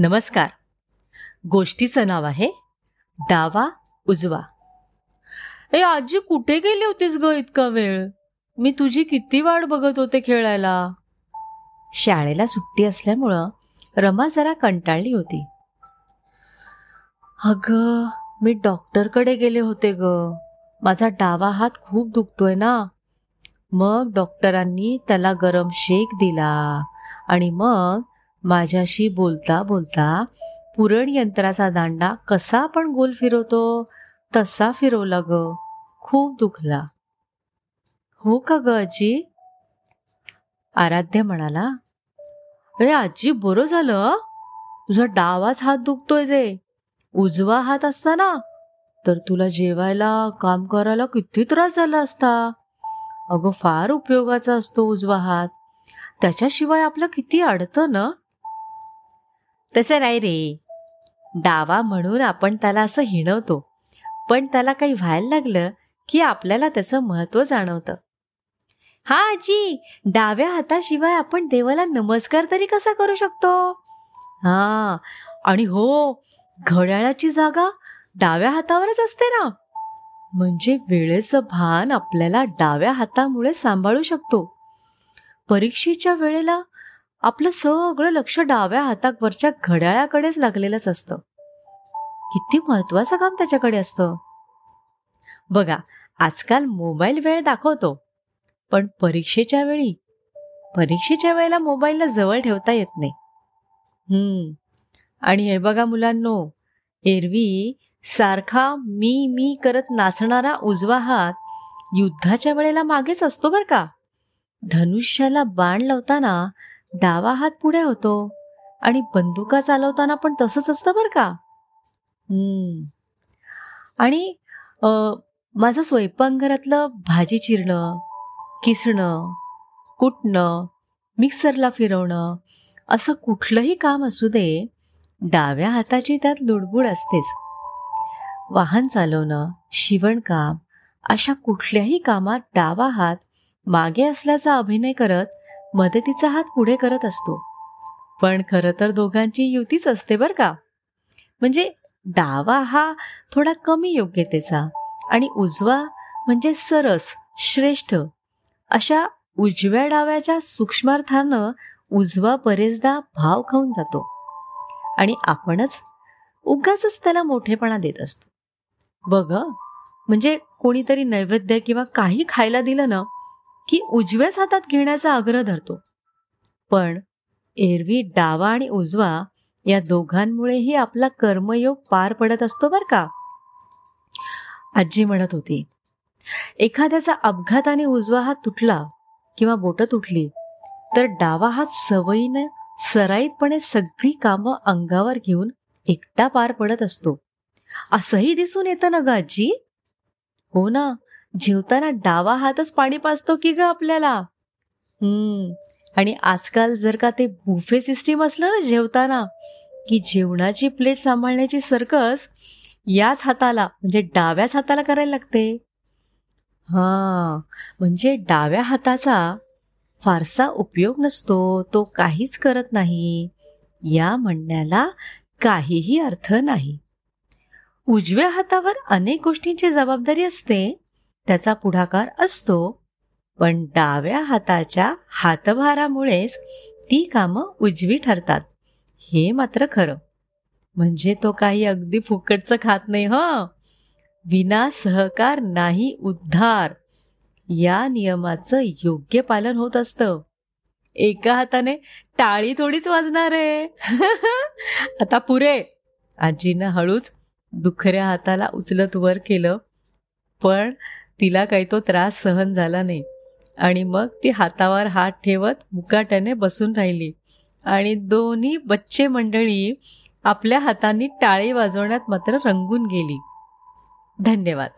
नमस्कार. गोष्टीचं नाव आहे डावा उजवा. ए आजी कुठे गेली होतीस ग इतका वेळ? मी तुझी किती वाट बघत होते खेळायला. शाळेला सुट्टी असल्यामुळं रमा जरा कंटाळली होती. अग मी डॉक्टरकडे गेले होते ग. माझा डावा हात खूप दुखतोय ना. मग डॉक्टरांनी त्याला गरम शेक दिला आणि मग माझ्याशी बोलता बोलता पुरण यंत्राचा दांडा कसा आपण गोल फिरवतो तसा फिरवला ग. खूप दुखला. हो का ग आजी? आराध्य म्हणाला अरे आजी बरं झालं तुझा डावाच हात दुखतोय ते उजवा हात असता ना तर तुला जेवायला काम करायला किती त्रास झाला असता. अगं फार उपयोगाचा असतो उजवा हात. त्याच्याशिवाय आपलं किती अडतं ना? तसं नाही रे. डावा म्हणून आपण त्याला असं हिणवतो. पण त्याला काही व्हायला लागलं की आपल्याला त्याचं महत्त्व जाणवतं. हा आजी डाव्या हाताशिवाय आपण देवाला नमस्कार तरी कसा करू शकतो? हा. आणि हो घड्याळाची जागा डाव्या हातावरच असते ना. म्हणजे वेळेचं भान आपल्याला डाव्या हातामुळे सांभाळू शकतो. परीक्षेच्या वेळेला आपलं सगळं लक्ष डाव्या हातावरच्या घड्याळाकडेच लागलेलंच असतं. किती महत्वाचं काम त्याच्याकडे असतं. बघा आजकाल मोबाईल वेळ दाखवतो पण परीक्षेच्या वेळी परीक्षेच्या वेळेला मोबाईलला जवळ ठेवता येत नाही. हम्म आणि हे बघा मुलांनो एरवी सारखा मी मी करत नाचणारा उजवा हात युद्धाच्या वेळेला मागेच असतो बर का. धनुष्याला बाण लावताना डावा हात पुढे होतो आणि बंदुका चालवताना पण तसंच असतं बरं का. आणि माझं स्वयंपाकघरातलं भाजी चिरणं किसणं कुटणं मिक्सरला फिरवणं असं कुठलंही काम असू दे डाव्या हाताची त्यात लुडबुड असतेच. वाहन चालवणं शिवणकाम अशा कुठल्याही कामात डावा हात मागे असल्याचा अभिनय करत मदतीचा हात पुढे करत असतो. पण खरं तर दोघांची युतीच असते बरं का. म्हणजे डावा हा थोडा कमी योग्यतेचा आणि उजवा म्हणजे सरस श्रेष्ठ अशा उजव्या डाव्याच्या सूक्ष्मार्थानं उजवा बरेचदा भाव खाऊन जातो. आणि आपणच उगाच त्याला मोठेपणा देत असतो. बघ म्हणजे कोणीतरी नैवेद्य किंवा काही खायला दिलं ना की उजव्याच हातात घेण्याचा आग्रह धरतो. पण एरवी डावा आणि उजवा या दोघांमुळेही आपला कर्मयोग पार पडत असतो बर का? आजी म्हणत होती एखाद्याचा अपघाताने उजवा हात तुटला किंवा बोट तुटली तर डावा हात सवयीनं सराईतपणे सगळी कामं अंगावर घेऊन एकटा पार पडत असतो. असंही दिसून येतं ना ग आजी? हो ना. जेवताना डावा हातच पाणी पाजतो की ग आपल्याला? हम्म. आणि आजकाल जर का ते बुफे सिस्टीम असलं ना जेवताना की जेवणाची प्लेट सांभाळण्याची सर्कस याच हाताला म्हणजे डाव्याच हाताला करायला लागते. हा. म्हणजे डाव्या हाताचा फारसा उपयोग नसतो तो काहीच करत नाही. या म्हणण्याला काहीही अर्थ नाही. उजव्या हातावर अनेक गोष्टींची जबाबदारी असते. त्याचा पुढाकार असतो. पण डाव्या हाताच्या हातभारामुळेच ती कामं उजवी ठरतात. हे मात्र खरं. म्हणजे तो काही अगदी फुकटचं खात नाही ह? विना सहकार नाही उद्धार. या नियमाचं योग्य पालन होत असतं. एका हाताने टाळी थोडीच वाजणार आहे. आता पुरे. आजीनं हळूच दुखऱ्या हाताला उचलत वर केलं. पण तिला काही तो त्रास सहन झाला नाही. आणि मग ती हातावर हात ठेवत मुकाट्याने बसून राहिली. आणि दोन्ही बच्चे मंडळी आपल्या हातांनी टाळी वाजवण्यात मात्र रंगून गेली. धन्यवाद.